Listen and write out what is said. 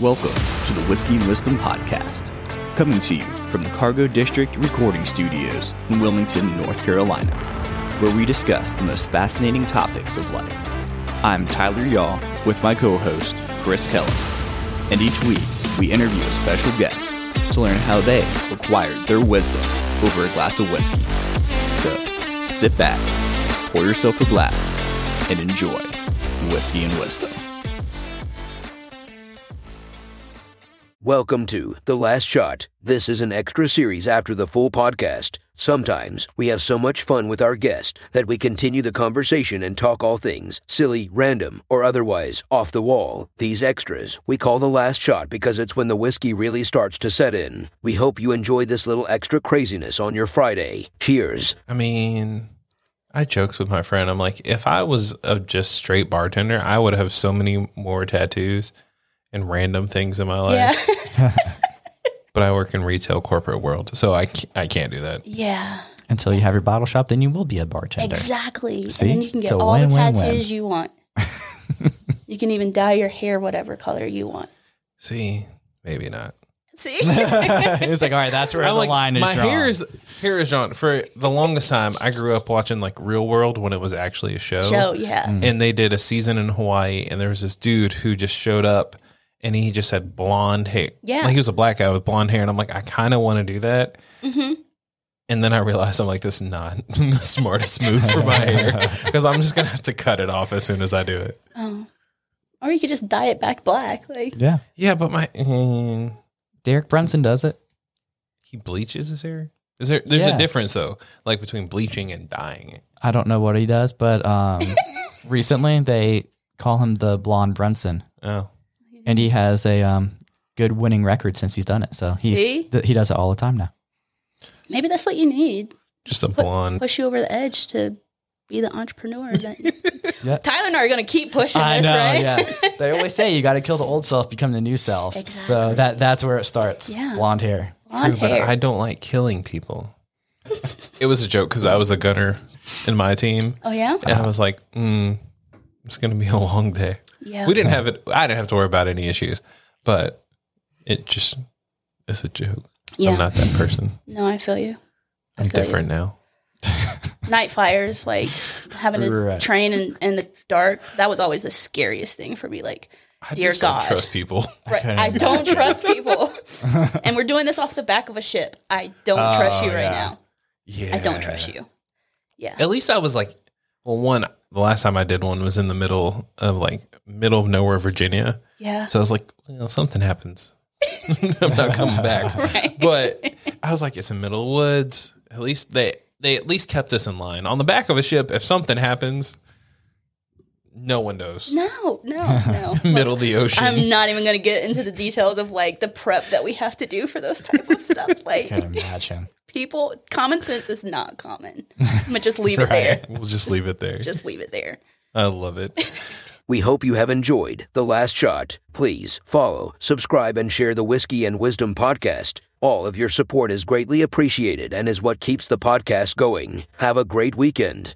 Welcome to the Whiskey and Wisdom Podcast, coming to you from the Cargo District Recording Studios in Wilmington, North Carolina, where we discuss the most fascinating topics of life. I'm Tyler Yaw with my co host, Chris Kellum, and each week we interview a special guest to learn how they acquired their wisdom over a glass of whiskey. So sit back, pour yourself a glass, and enjoy Whiskey and Wisdom. Welcome to The Last Shot. This is an extra series after the full podcast. Sometimes we have so much fun with our guest that we continue the conversation and talk all things silly, random, or otherwise off the wall. These extras we call The Last Shot because it's when the whiskey really starts to set in. We hope you enjoy this little extra craziness on your Friday. Cheers. I mean, I jokes with my friend. I'm like, if I was a just straight bartender, I would have so many more tattoos and random things in my life. Yeah. But I work in retail corporate world, so I can't, I can't do that. yeah. Until you have your bottle shop, then you will be a bartender. Exactly. See? And then you can get It's a all the win-win-win. tattoos you want. you can even dye your hair whatever color you want. See, maybe not. See? it's like, all right, that's where I the like line is my drawn. hair is hair is drawn. For the longest time, I grew up watching like Real World when it was actually a show. Show, yeah. Mm. and they did a season in Hawaii, and there was this dude who just showed up, and he just had blonde hair. Yeah. like he was a black guy with blonde hair, and I'm like, I kind of want to do that. hmm And then I realized I'm like, this is not the smartest move for my hair because I'm just gonna have to cut it off as soon as I do it. Oh. Or you could just dye it back black. Like, yeah. Yeah, but my mm, Derek Brunson does it. he bleaches his hair. Is there? There's Yeah. a difference though, like between bleaching and dyeing it. I don't know what he does, but um, recently they call him the blonde Brunson, Oh, and he has a um, good winning record since he's done it. So he's See? th- he does it all the time now. maybe that's what you need. just a Put, blonde. push you over the edge to be the entrepreneur. That Yeah. Tyler and I are going to keep pushing I this, know, right? yeah. They always say you got to kill the old self, become the new self. Exactly. So that that's where it starts. Yeah. Blonde hair. Blonde But hair. I don't like killing people. it was a joke because I was a gunner in my team, oh, yeah? and I was like, mm, "It's gonna be a long day." Yeah. We didn't have it. I didn't have to worry about any issues, but it just it's a joke. Yeah. I'm not that person. No, I feel you. I I'm feel you. different now. night fires, like having to Right. train in, in the dark. That was always the scariest thing for me. Like, I Dear just don't God. trust people. right, couldn't I don't trust people. and we're doing this off the back of a ship. I don't trust you oh, right yeah. now. Yeah, I don't trust you. Yeah. At least I was like, well, one. The last time I did one was in the middle of like middle of nowhere, Virginia. Yeah. So I was like, you know, something happens, I'm not coming back. Right. But I was like, it's in the middle of the woods. At least they they at least kept us in line. On the back of a ship, if something happens, no one knows. No, no, no. middle of the ocean. I'm not even going to get into the details of like the prep that we have to do for those type of stuff. Like I can't imagine. People, common sense is not common. I'm gonna just leave it there. we'll just leave it there. Just leave it there. I love it. We hope you have enjoyed The Last Shot. Please follow, subscribe, and share the Whiskey and Wisdom podcast. All of your support is greatly appreciated and is what keeps the podcast going. Have a great weekend.